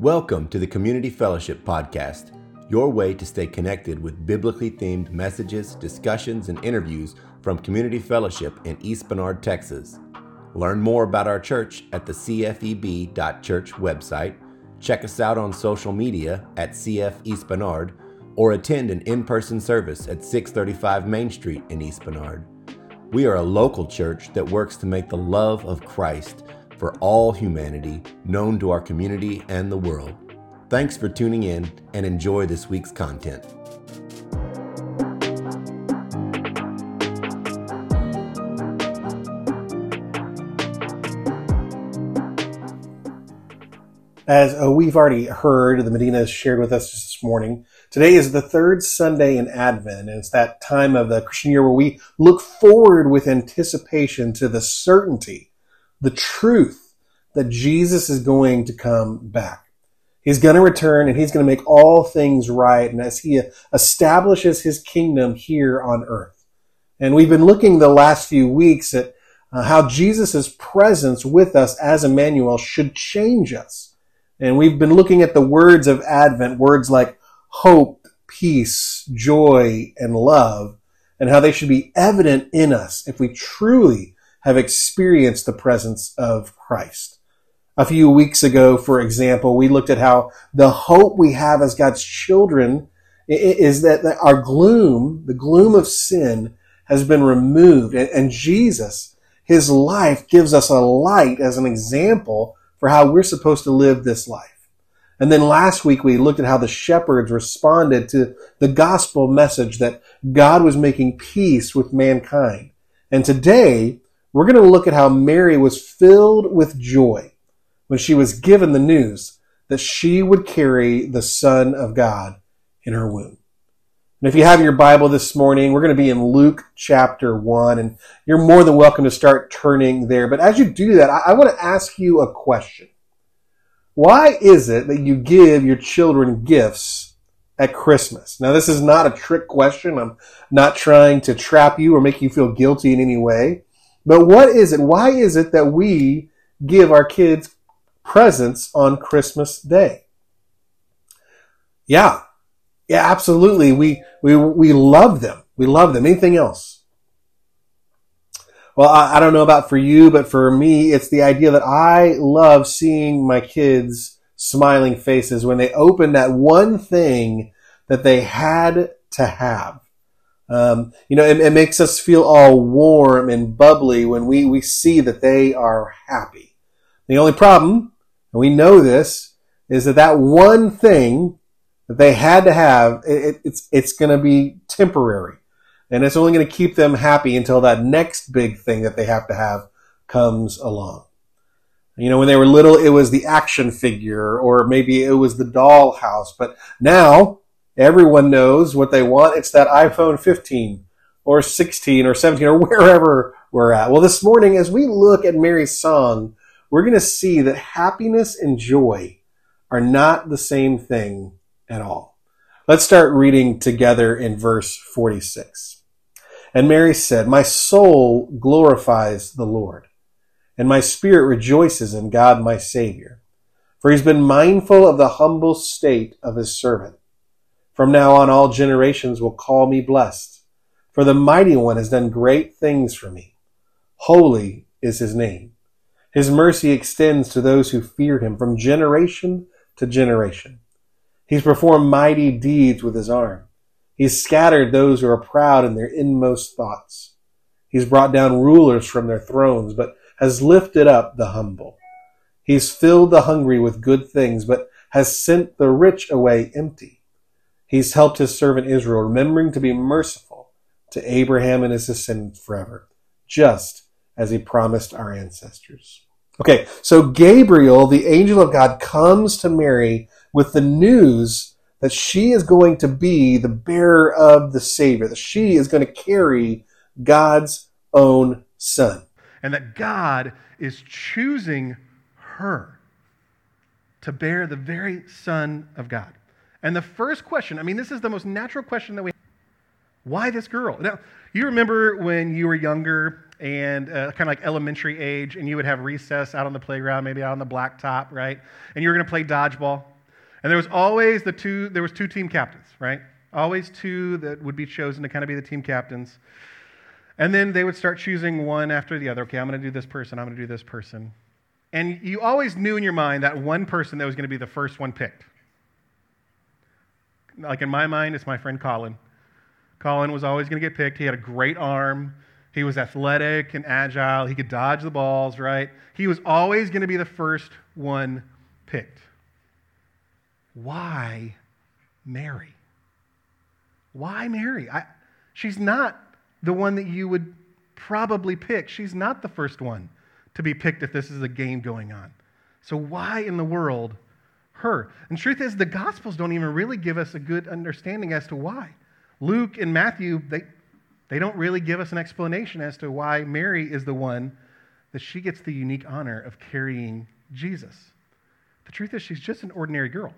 Welcome to the Community Fellowship Podcast, your way to stay connected with biblically themed messages, discussions, and interviews from Community Fellowship in East Bernard, Texas. Learn more about our church at the cfeb.church website, check us out on social media at CF East Bernard, or attend an in person service at 635 Main Street in East Bernard. We are a local church that works to make the love of Christ for all humanity known to our community and the world. Thanks for tuning in and enjoy this week's content. As uh, we've already heard, the Medina shared with us this morning, today is the third Sunday in Advent, and it's that time of the Christian year where we look forward with anticipation to the certainty the truth that Jesus is going to come back. He's going to return and he's going to make all things right. And as he establishes his kingdom here on earth. And we've been looking the last few weeks at uh, how Jesus' presence with us as Emmanuel should change us. And we've been looking at the words of Advent, words like hope, peace, joy, and love, and how they should be evident in us if we truly have experienced the presence of Christ. A few weeks ago, for example, we looked at how the hope we have as God's children is that our gloom, the gloom of sin, has been removed. And Jesus, his life gives us a light as an example for how we're supposed to live this life. And then last week we looked at how the shepherds responded to the gospel message that God was making peace with mankind. And today we're going to look at how Mary was filled with joy when she was given the news that she would carry the Son of God in her womb. And if you have your Bible this morning, we're going to be in Luke chapter 1, and you're more than welcome to start turning there. But as you do that, I, want to ask you a question. Why is it that you give your children gifts at Christmas? Now, this is not a trick question. I'm not trying to trap you or make you feel guilty in any way. But what is it? Why is it that we give our kids presents on Christmas Day? Yeah. Yeah, absolutely. We, we, we love them. We love them. Anything else? Well, I, I don't know about for you, but for me, it's the idea that I love seeing my kids smiling faces when they open that one thing that they had to have. Um, you know, it, it, makes us feel all warm and bubbly when we, we see that they are happy. The only problem, and we know this, is that that one thing that they had to have, it, it's, it's going to be temporary. And it's only going to keep them happy until that next big thing that they have to have comes along. You know, when they were little, it was the action figure, or maybe it was the dollhouse. But now, Everyone knows what they want. It's that iPhone 15 or 16 or 17 or wherever we're at. Well, this morning, as we look at Mary's song, we're going to see that happiness and joy are not the same thing at all. Let's start reading together in verse 46. And Mary said, My soul glorifies the Lord, and my spirit rejoices in God my Savior, for he's been mindful of the humble state of his servant. From now on, all generations will call me blessed. For the mighty one has done great things for me. Holy is his name. His mercy extends to those who fear him from generation to generation. He's performed mighty deeds with his arm. He's scattered those who are proud in their inmost thoughts. He's brought down rulers from their thrones, but has lifted up the humble. He's filled the hungry with good things, but has sent the rich away empty. He's helped his servant Israel, remembering to be merciful to Abraham and his descendants forever, just as he promised our ancestors. Okay, so Gabriel, the angel of God, comes to Mary with the news that she is going to be the bearer of the Savior, that she is going to carry God's own son. And that God is choosing her to bear the very Son of God. And the first question, I mean, this is the most natural question that we Why this girl? Now, you remember when you were younger and uh, kind of like elementary age, and you would have recess out on the playground, maybe out on the blacktop, right? And you were going to play dodgeball. And there was always the two, there was two team captains, right? Always two that would be chosen to kind of be the team captains. And then they would start choosing one after the other. Okay, I'm going to do this person, I'm going to do this person. And you always knew in your mind that one person that was going to be the first one picked. Like in my mind, it's my friend Colin. Colin was always going to get picked. He had a great arm. He was athletic and agile. He could dodge the balls, right? He was always going to be the first one picked. Why Mary? Why Mary? I, she's not the one that you would probably pick. She's not the first one to be picked if this is a game going on. So, why in the world her? And truth is, the Gospels don't even really give us a good understanding as to why. Luke and Matthew, they, they don't really give us an explanation as to why Mary is the one that she gets the unique honor of carrying Jesus. The truth is, she's just an ordinary girl.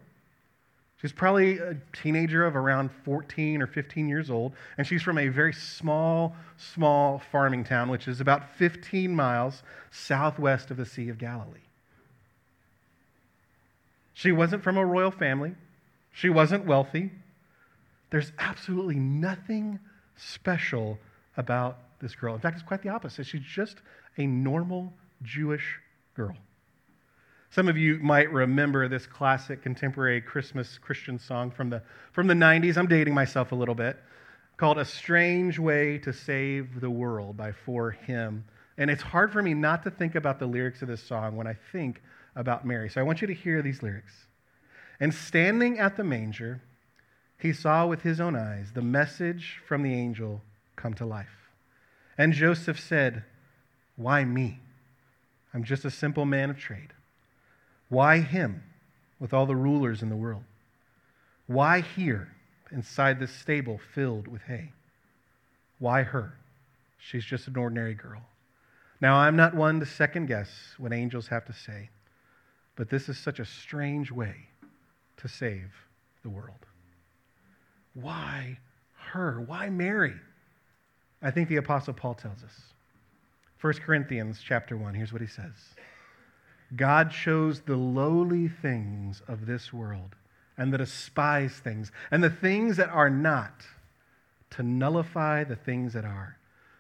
She's probably a teenager of around 14 or 15 years old, and she's from a very small, small farming town, which is about 15 miles southwest of the Sea of Galilee. She wasn't from a royal family, she wasn't wealthy. There's absolutely nothing special about this girl. In fact, it's quite the opposite. She's just a normal Jewish girl. Some of you might remember this classic contemporary Christmas Christian song from the, from the 90s. I'm dating myself a little bit, called A Strange Way to Save the World by 4Him. And it's hard for me not to think about the lyrics of this song when I think about Mary. So I want you to hear these lyrics. And standing at the manger, he saw with his own eyes the message from the angel come to life. And Joseph said, Why me? I'm just a simple man of trade. Why him with all the rulers in the world? Why here inside this stable filled with hay? Why her? She's just an ordinary girl. Now, I'm not one to second guess what angels have to say, but this is such a strange way to save the world. Why her? Why Mary? I think the apostle Paul tells us. 1 Corinthians chapter 1, here's what he says. God chose the lowly things of this world and the despised things and the things that are not to nullify the things that are,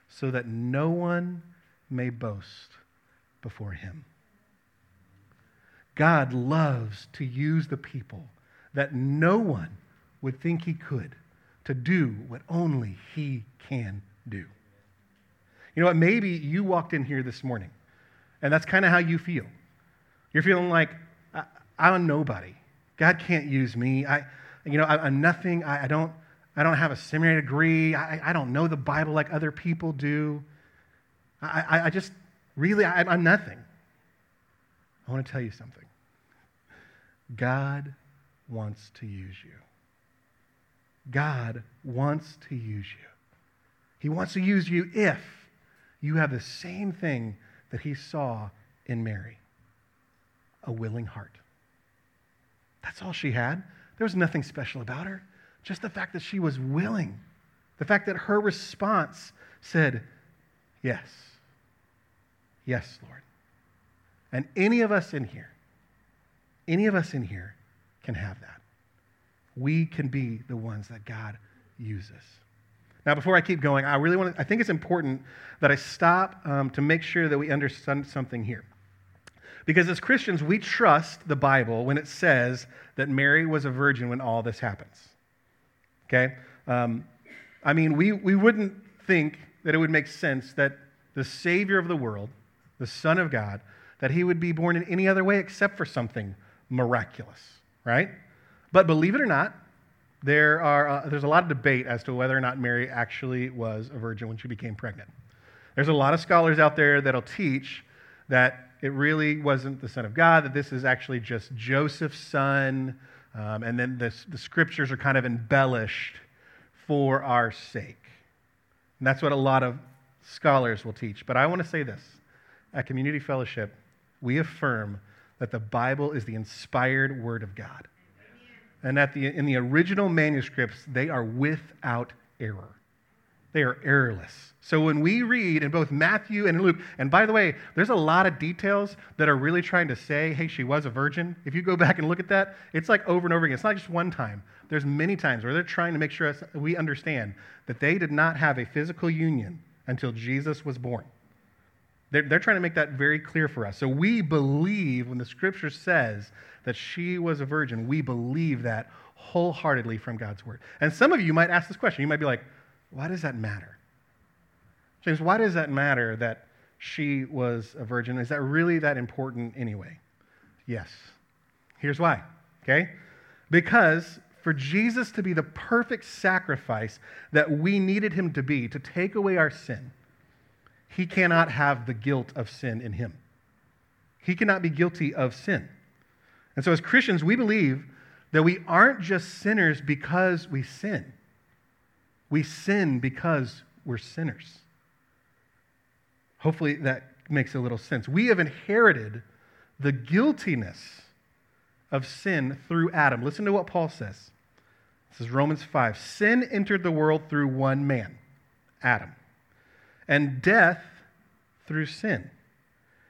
so that no one may boast before him. God loves to use the people that no one would think he could to do what only he can do. You know what? Maybe you walked in here this morning, and that's kind of how you feel. You're feeling like, I, am nobody. God can't use me. I, you know, I, am nothing. I, I, don't, I don't have a seminary degree. I, I don't know the Bible like other people do. I, I, I just really, I, I'm nothing. I want to tell you something. God wants to use you. God wants to use you. He wants to use you if you have the same thing that he saw in Mary a willing heart. That's all she had. There was nothing special about her, just the fact that she was willing, the fact that her response said, Yes, yes, Lord. And any of us in here, any of us in here can have that we can be the ones that God uses. Now, before I keep going, I really want to, I think it's important that I stop um, to make sure that we understand something here. Because as Christians, we trust the Bible when it says that Mary was a virgin when all this happens. Okay? Um, I mean, we, we wouldn't think that it would make sense that the Savior of the world, the Son of God, that he would be born in any other way except for something miraculous, right? But believe it or not, there are, uh, there's a lot of debate as to whether or not Mary actually was a virgin when she became pregnant. There's a lot of scholars out there that'll teach that it really wasn't the Son of God, that this is actually just Joseph's son, um, and then this, the scriptures are kind of embellished for our sake. And that's what a lot of scholars will teach. But I want to say this at Community Fellowship, we affirm that the Bible is the inspired Word of God and that the, in the original manuscripts, they are without error. They are errorless. So when we read in both Matthew and Luke, and by the way, there's a lot of details that are really trying to say, hey, she was a virgin. If you go back and look at that, it's like over and over again. It's not just one time. There's many times where they're trying to make sure we understand that they did not have a physical union until Jesus was born. They're, they're trying to make that very clear for us. So we believe when the scripture says that she was a virgin, we believe that wholeheartedly from God's word. And some of you might ask this question. You might be like, why does that matter? James, why does that matter that she was a virgin? Is that really that important anyway? Yes. Here's why, okay? Because for Jesus to be the perfect sacrifice that we needed him to be, to take away our sin, he cannot have the guilt of sin in him. He cannot be guilty of sin. And so, as Christians, we believe that we aren't just sinners because we sin, we sin because we're sinners. Hopefully that makes a little sense. We have inherited the guiltiness of sin through Adam. Listen to what Paul says. This is Romans 5. Sin entered the world through one man, Adam, and death through sin.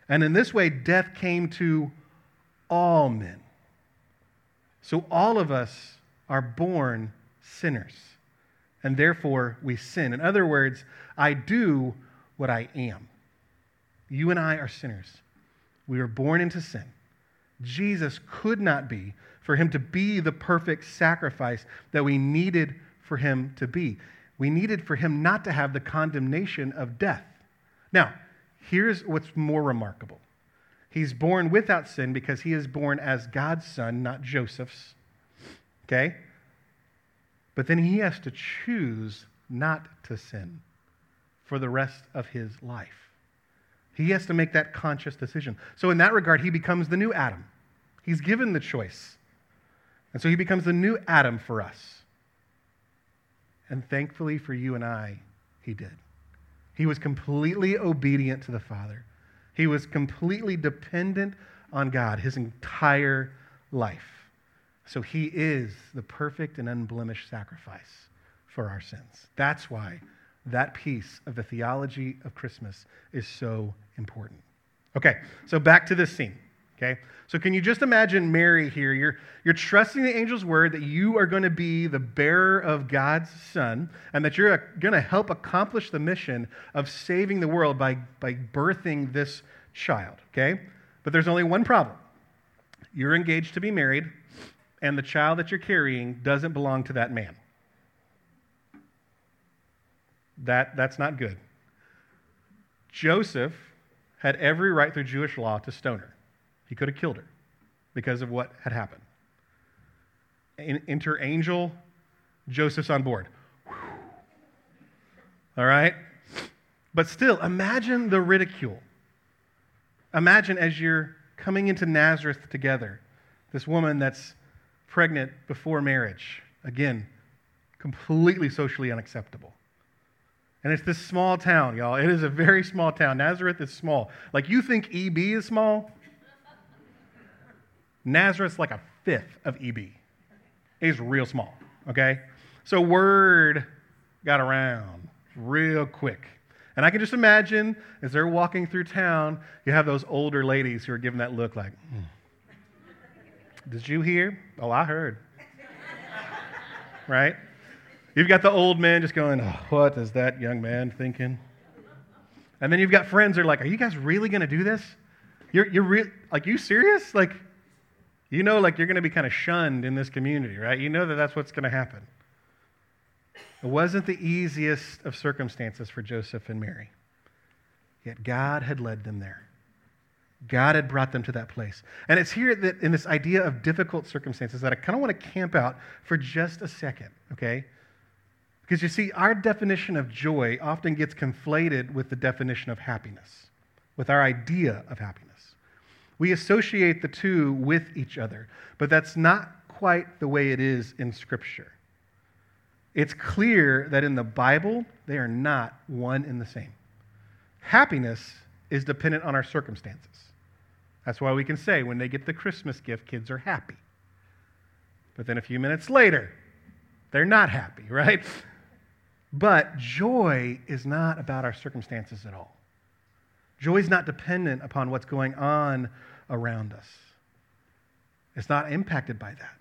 And in this way, death came to all men. So all of us are born sinners, and therefore we sin. In other words, I do what I am. You and I are sinners. We were born into sin. Jesus could not be for him to be the perfect sacrifice that we needed for him to be. We needed for him not to have the condemnation of death. Now, here's what's more remarkable He's born without sin because he is born as God's son, not Joseph's. Okay? But then he has to choose not to sin for the rest of his life. He has to make that conscious decision. So, in that regard, he becomes the new Adam. He's given the choice. And so he becomes the new Adam for us. And thankfully for you and I, he did. He was completely obedient to the Father, he was completely dependent on God his entire life. So he is the perfect and unblemished sacrifice for our sins. That's why that piece of the theology of Christmas is so important. Okay, so back to this scene. Okay, so can you just imagine Mary here? You're, you're trusting the angel's word that you are going to be the bearer of God's son and that you're uh, going to help accomplish the mission of saving the world by, by birthing this child. Okay, but there's only one problem you're engaged to be married, and the child that you're carrying doesn't belong to that man. That, that's not good. Joseph had every right through Jewish law to stone her. He could have killed her because of what had happened. Enter angel, Joseph's on board. All right? But still, imagine the ridicule. Imagine as you're coming into Nazareth together, this woman that's pregnant before marriage. Again, completely socially unacceptable. And it's this small town, y'all. It is a very small town. Nazareth is small. Like you think EB is small? Nazareth's like a fifth of EB. It's real small, okay? So word got around real quick. And I can just imagine as they're walking through town, you have those older ladies who are giving that look like, hmm. Did you hear? Oh, I heard. right? You've got the old man just going, oh, What is that young man thinking? And then you've got friends that are like, Are you guys really going to do this? You're, you're re- like, you serious? Like, you know, like you're going to be kind of shunned in this community, right? You know that that's what's going to happen. It wasn't the easiest of circumstances for Joseph and Mary. Yet God had led them there. God had brought them to that place. And it's here that in this idea of difficult circumstances that I kind of want to camp out for just a second, okay? Because you see, our definition of joy often gets conflated with the definition of happiness, with our idea of happiness. We associate the two with each other, but that's not quite the way it is in Scripture. It's clear that in the Bible, they are not one and the same. Happiness is dependent on our circumstances. That's why we can say when they get the Christmas gift, kids are happy. But then a few minutes later, they're not happy, right? But joy is not about our circumstances at all. Joy is not dependent upon what's going on around us, it's not impacted by that.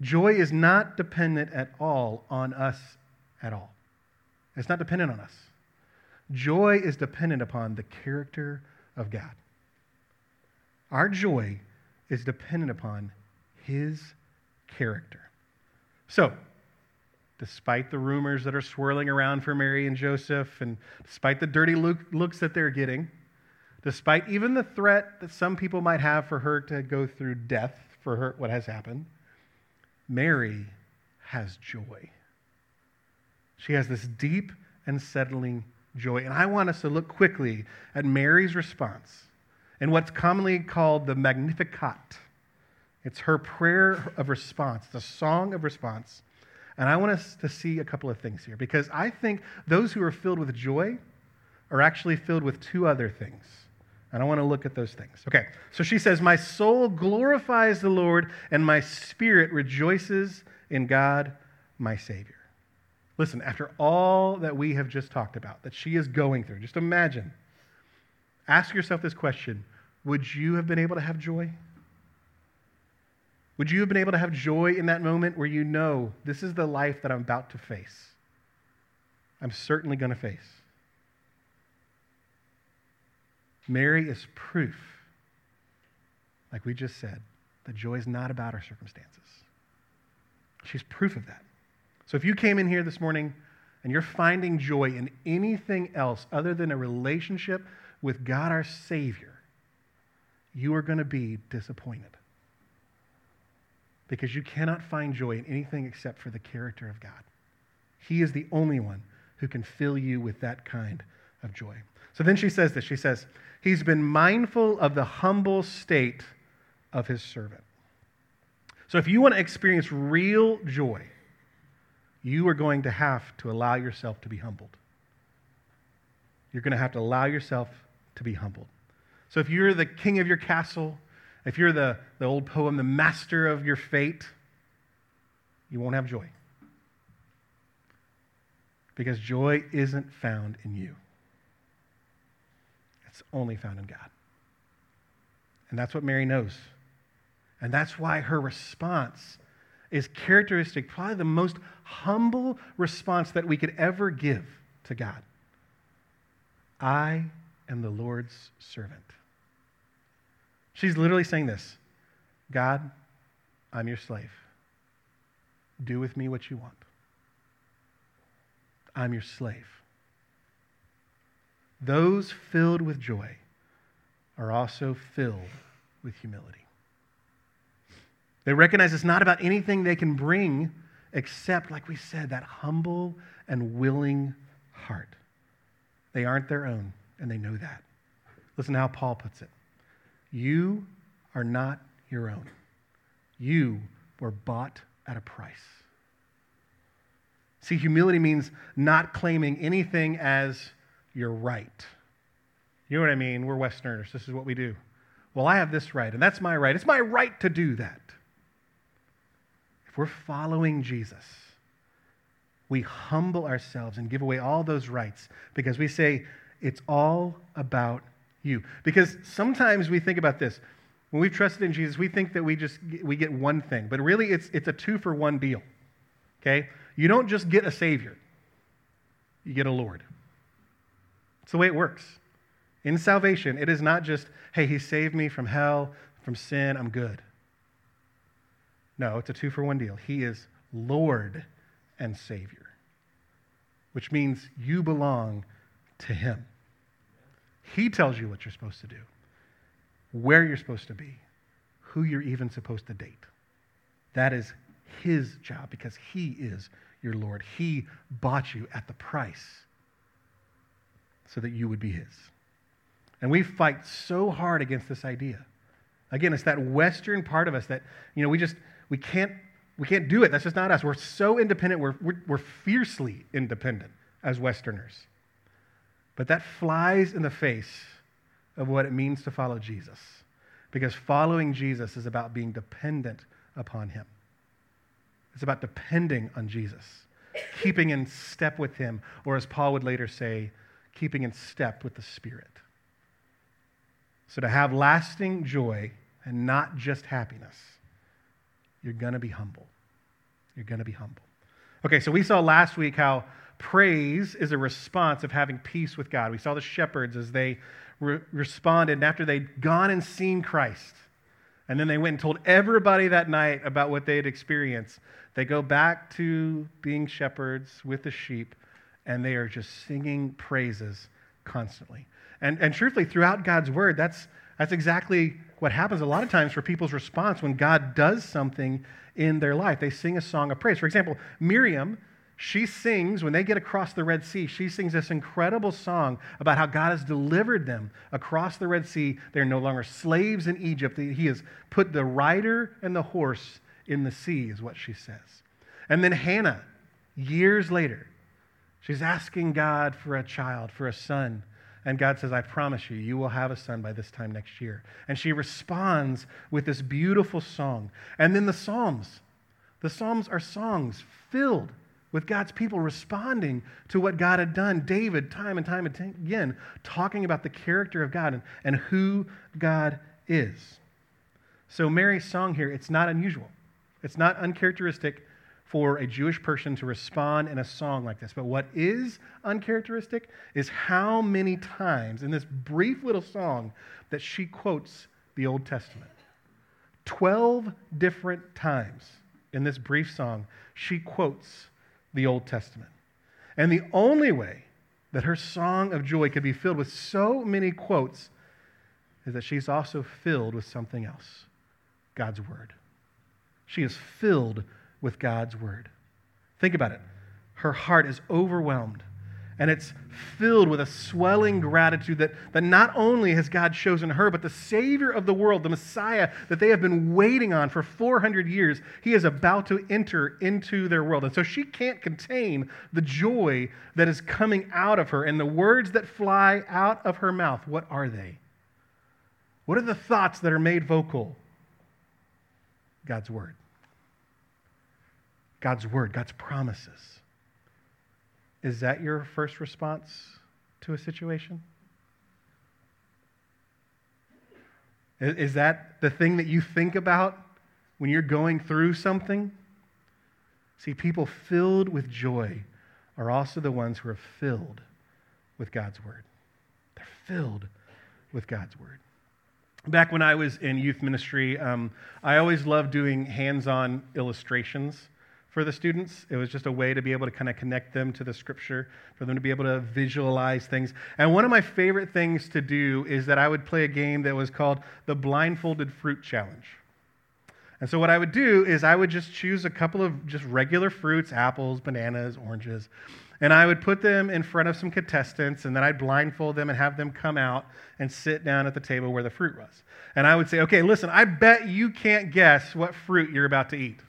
Joy is not dependent at all on us at all. It's not dependent on us. Joy is dependent upon the character of God. Our joy is dependent upon His character. So, despite the rumors that are swirling around for Mary and Joseph, and despite the dirty look, looks that they're getting, despite even the threat that some people might have for her to go through death for her, what has happened, Mary has joy. She has this deep and settling joy. And I want us to look quickly at Mary's response in what's commonly called the Magnificat. It's her prayer of response, the song of response. And I want us to see a couple of things here because I think those who are filled with joy are actually filled with two other things. And I want to look at those things. Okay, so she says, My soul glorifies the Lord, and my spirit rejoices in God, my Savior. Listen, after all that we have just talked about, that she is going through, just imagine. Ask yourself this question Would you have been able to have joy? Would you have been able to have joy in that moment where you know this is the life that I'm about to face? I'm certainly going to face. Mary is proof, like we just said, that joy is not about our circumstances. She's proof of that. So if you came in here this morning and you're finding joy in anything else other than a relationship with God our Savior, you are going to be disappointed. Because you cannot find joy in anything except for the character of God. He is the only one who can fill you with that kind of joy. So then she says this. She says, He's been mindful of the humble state of his servant. So if you want to experience real joy, you are going to have to allow yourself to be humbled. You're going to have to allow yourself to be humbled. So if you're the king of your castle, if you're the, the old poem, the master of your fate, you won't have joy. Because joy isn't found in you. It's only found in God. And that's what Mary knows. And that's why her response is characteristic, probably the most humble response that we could ever give to God. I am the Lord's servant. She's literally saying this God, I'm your slave. Do with me what you want. I'm your slave. Those filled with joy are also filled with humility. They recognize it's not about anything they can bring except, like we said, that humble and willing heart. They aren't their own, and they know that. Listen to how Paul puts it You are not your own, you were bought at a price. See, humility means not claiming anything as you're right. You know what I mean? We're Westerners. This is what we do. Well, I have this right, and that's my right. It's my right to do that. If we're following Jesus, we humble ourselves and give away all those rights because we say, it's all about you. Because sometimes we think about this. When we've trusted in Jesus, we think that we just we get one thing, but really it's it's a two for one deal. Okay? You don't just get a savior. You get a Lord. It's the way it works. In salvation, it is not just, hey, he saved me from hell, from sin, I'm good. No, it's a two for one deal. He is Lord and Savior, which means you belong to Him. He tells you what you're supposed to do, where you're supposed to be, who you're even supposed to date. That is His job because He is your Lord. He bought you at the price so that you would be his. And we fight so hard against this idea. Again, it's that Western part of us that, you know, we just, we can't, we can't do it. That's just not us. We're so independent. We're, we're, we're fiercely independent as Westerners. But that flies in the face of what it means to follow Jesus. Because following Jesus is about being dependent upon him. It's about depending on Jesus. keeping in step with Him, or as Paul would later say, keeping in step with the Spirit. So to have lasting joy and not just happiness, you're going to be humble. You're going to be humble. Okay, so we saw last week how praise is a response of having peace with God. We saw the shepherds as they re- responded after they'd gone and seen Christ. And then they went and told everybody that night about what they had experienced. They go back to being shepherds with the sheep, and they are just singing praises constantly. And, and truthfully, throughout God's word, that's, that's exactly what happens a lot of times for people's response when God does something in their life. They sing a song of praise. For example, Miriam, she sings, when they get across the Red Sea, she sings this incredible song about how God has delivered them across the Red Sea. They're no longer slaves in Egypt. He has put the rider and the horse in the sea, is what she says. And then Hannah, years later, she's asking God for a child, for a son. And God says, I promise you, you will have a son by this time next year. And she responds with this beautiful song. And then the Psalms. The Psalms are songs filled with God's people responding to what God had done. David, time and time again, talking about the character of God and, and who God is. So, Mary's song here, it's not unusual. It's not uncharacteristic for a Jewish person to respond in a song like this. But what is uncharacteristic is how many times in this brief little song that she quotes the Old Testament. 12 different times in this brief song, she quotes the Old Testament. And the only way that her song of joy could be filled with so many quotes is that she's also filled with something else God's Word. She is filled with God's Word. Think about it. Her heart is overwhelmed and it's filled with a swelling gratitude that, that not only has God chosen her, but the Savior of the world, the Messiah that they have been waiting on for 400 years, he is about to enter into their world. And so she can't contain the joy that is coming out of her. And the words that fly out of her mouth, what are they? What are the thoughts that are made vocal? God's Word. God's Word, God's promises. Is that your first response to a situation? Is that the thing that you think about when you're going through something? See, people filled with joy are also the ones who are filled with God's Word. They're filled with God's Word. Back when I was in youth ministry, um, I always loved doing hands on illustrations for the students. It was just a way to be able to kind of connect them to the scripture, for them to be able to visualize things. And one of my favorite things to do is that I would play a game that was called the Blindfolded Fruit Challenge. And so what I would do is I would just choose a couple of just regular fruits, apples, bananas, oranges, and I would put them in front of some contestants, and then I'd blindfold them and have them come out and sit down at the table where the fruit was. And I would say, okay, listen, I bet you can't guess what fruit you're about to eat.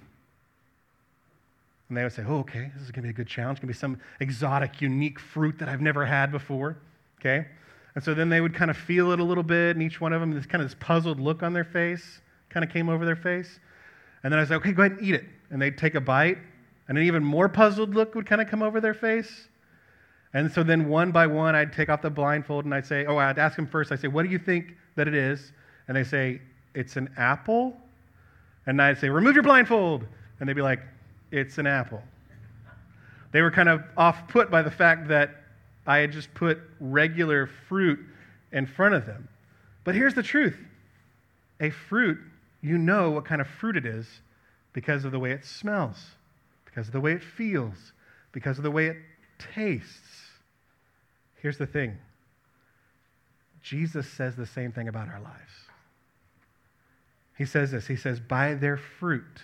And they would say, oh, okay, this is going to be a good challenge. It's going to be some exotic, unique fruit that I've never had before. Okay? And so then they would kind of feel it a little bit, and each one of them, this kind of this puzzled look on their face kind of came over their face. And then I said, okay, go ahead and eat it. And they'd take a bite, and an even more puzzled look would kind of come over their face. And so then one by one, I'd take off the blindfold and I'd say, oh, I'd ask them first, I'd say, what do you think that it is? And they say, it's an apple. And I'd say, remove your blindfold. And they'd be like, it's an apple. They were kind of off put by the fact that I had just put regular fruit in front of them. But here's the truth a fruit, you know what kind of fruit it is because of the way it smells, because of the way it feels, because of the way it tastes. Here's the thing Jesus says the same thing about our lives. He says this He says, By their fruit,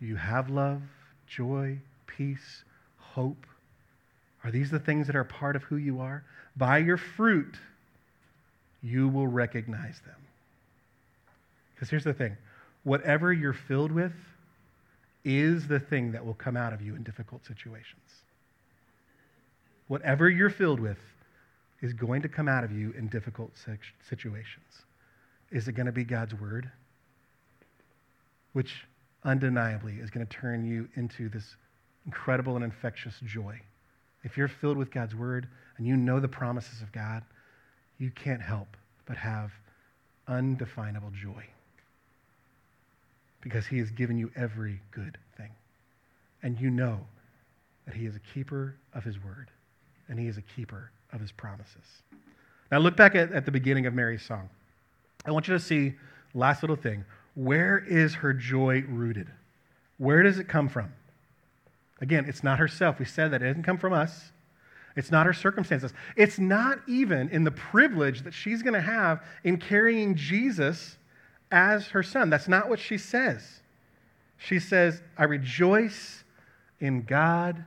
do you have love, joy, peace, hope? Are these the things that are part of who you are? By your fruit, you will recognize them. Because here's the thing whatever you're filled with is the thing that will come out of you in difficult situations. Whatever you're filled with is going to come out of you in difficult situations. Is it going to be God's word? Which undeniably is going to turn you into this incredible and infectious joy. If you're filled with God's word and you know the promises of God, you can't help but have undefinable joy because he has given you every good thing. And you know that he is a keeper of his word and he is a keeper of his promises. Now, look back at, at the beginning of Mary's song. I want you to see, last little thing, where is her joy rooted? Where does it come from? Again, it's not herself. We said that it doesn't come from us. It's not her circumstances. It's not even in the privilege that she's going to have in carrying Jesus as her son. That's not what she says. She says, I rejoice in God,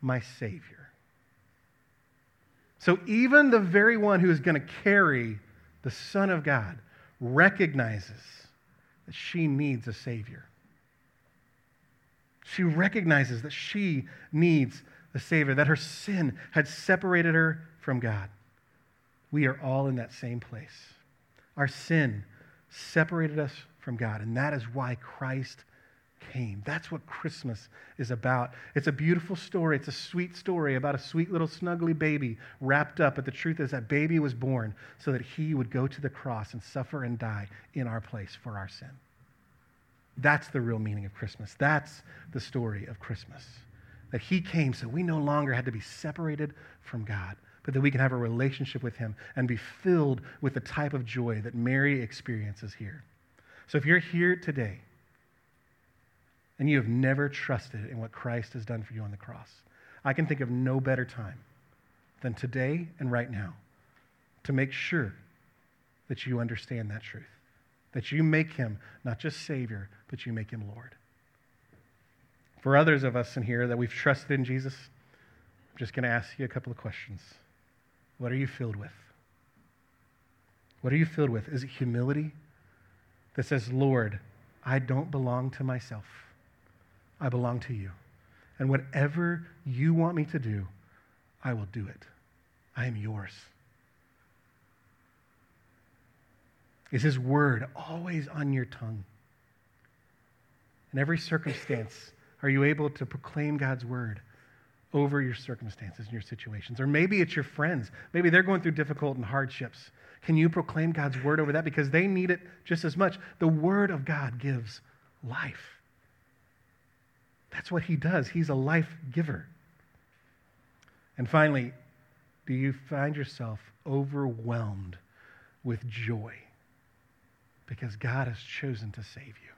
my Savior. So even the very one who is going to carry the Son of God recognizes that she needs a Savior. She recognizes that she needs a Savior, that her sin had separated her from God. We are all in that same place. Our sin separated us from God, and that is why Christ came. That's what Christmas is about. It's a beautiful story. It's a sweet story about a sweet little snuggly baby wrapped up. But the truth is, that baby was born so that he would go to the cross and suffer and die in our place for our sin. That's the real meaning of Christmas. That's the story of Christmas. That he came so we no longer had to be separated from God, but that we can have a relationship with him and be filled with the type of joy that Mary experiences here. So if you're here today and you have never trusted in what Christ has done for you on the cross, I can think of no better time than today and right now to make sure that you understand that truth that you make him not just Savior, but you make him Lord. For others of us in here that we've trusted in Jesus, I'm just going to ask you a couple of questions. What are you filled with? What are you filled with? Is it humility that says, Lord, I don't belong to myself, I belong to you. And whatever you want me to do, I will do it. I am yours. Is His word always on your tongue? In every circumstance, are you able to proclaim God's word over your circumstances and your situations? Or maybe it's your friends. Maybe they're going through difficult and hardships. Can you proclaim God's word over that? Because they need it just as much. The word of God gives life. That's what He does. He's a life giver. And finally, do you find yourself overwhelmed with joy? Because God has chosen to save you.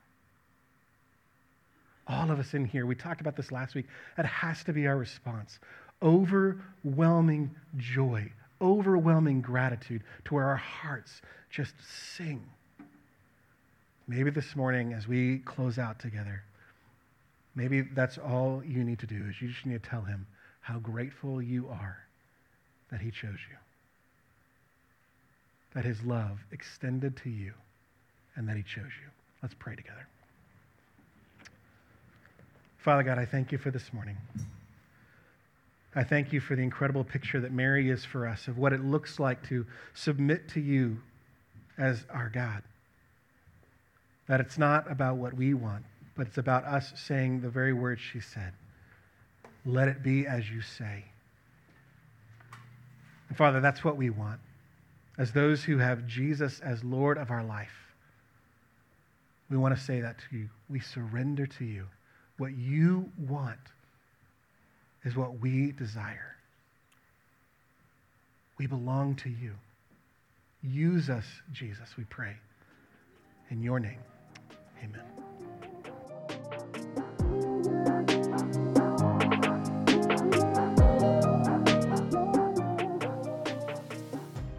All of us in here, we talked about this last week. That has to be our response. Overwhelming joy, overwhelming gratitude to where our hearts just sing. Maybe this morning, as we close out together, maybe that's all you need to do is you just need to tell him how grateful you are that he chose you, that his love extended to you and that he chose you. Let's pray together. Father God, I thank you for this morning. I thank you for the incredible picture that Mary is for us of what it looks like to submit to you as our God. That it's not about what we want, but it's about us saying the very words she said. Let it be as you say. And Father, that's what we want. As those who have Jesus as Lord of our life, we want to say that to you. We surrender to you. What you want is what we desire. We belong to you. Use us, Jesus, we pray. In your name, amen.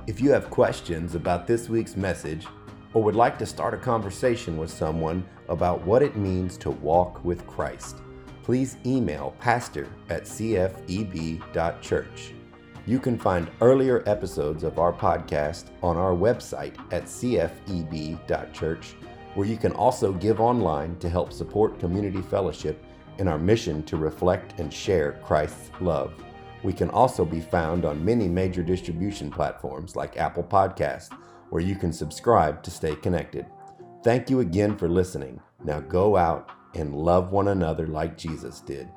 If you have questions about this week's message, or would like to start a conversation with someone about what it means to walk with Christ, please email pastor at cfeb.church. You can find earlier episodes of our podcast on our website at cfeb.church, where you can also give online to help support community fellowship in our mission to reflect and share Christ's love. We can also be found on many major distribution platforms like Apple Podcasts where you can subscribe to stay connected. Thank you again for listening. Now go out and love one another like Jesus did.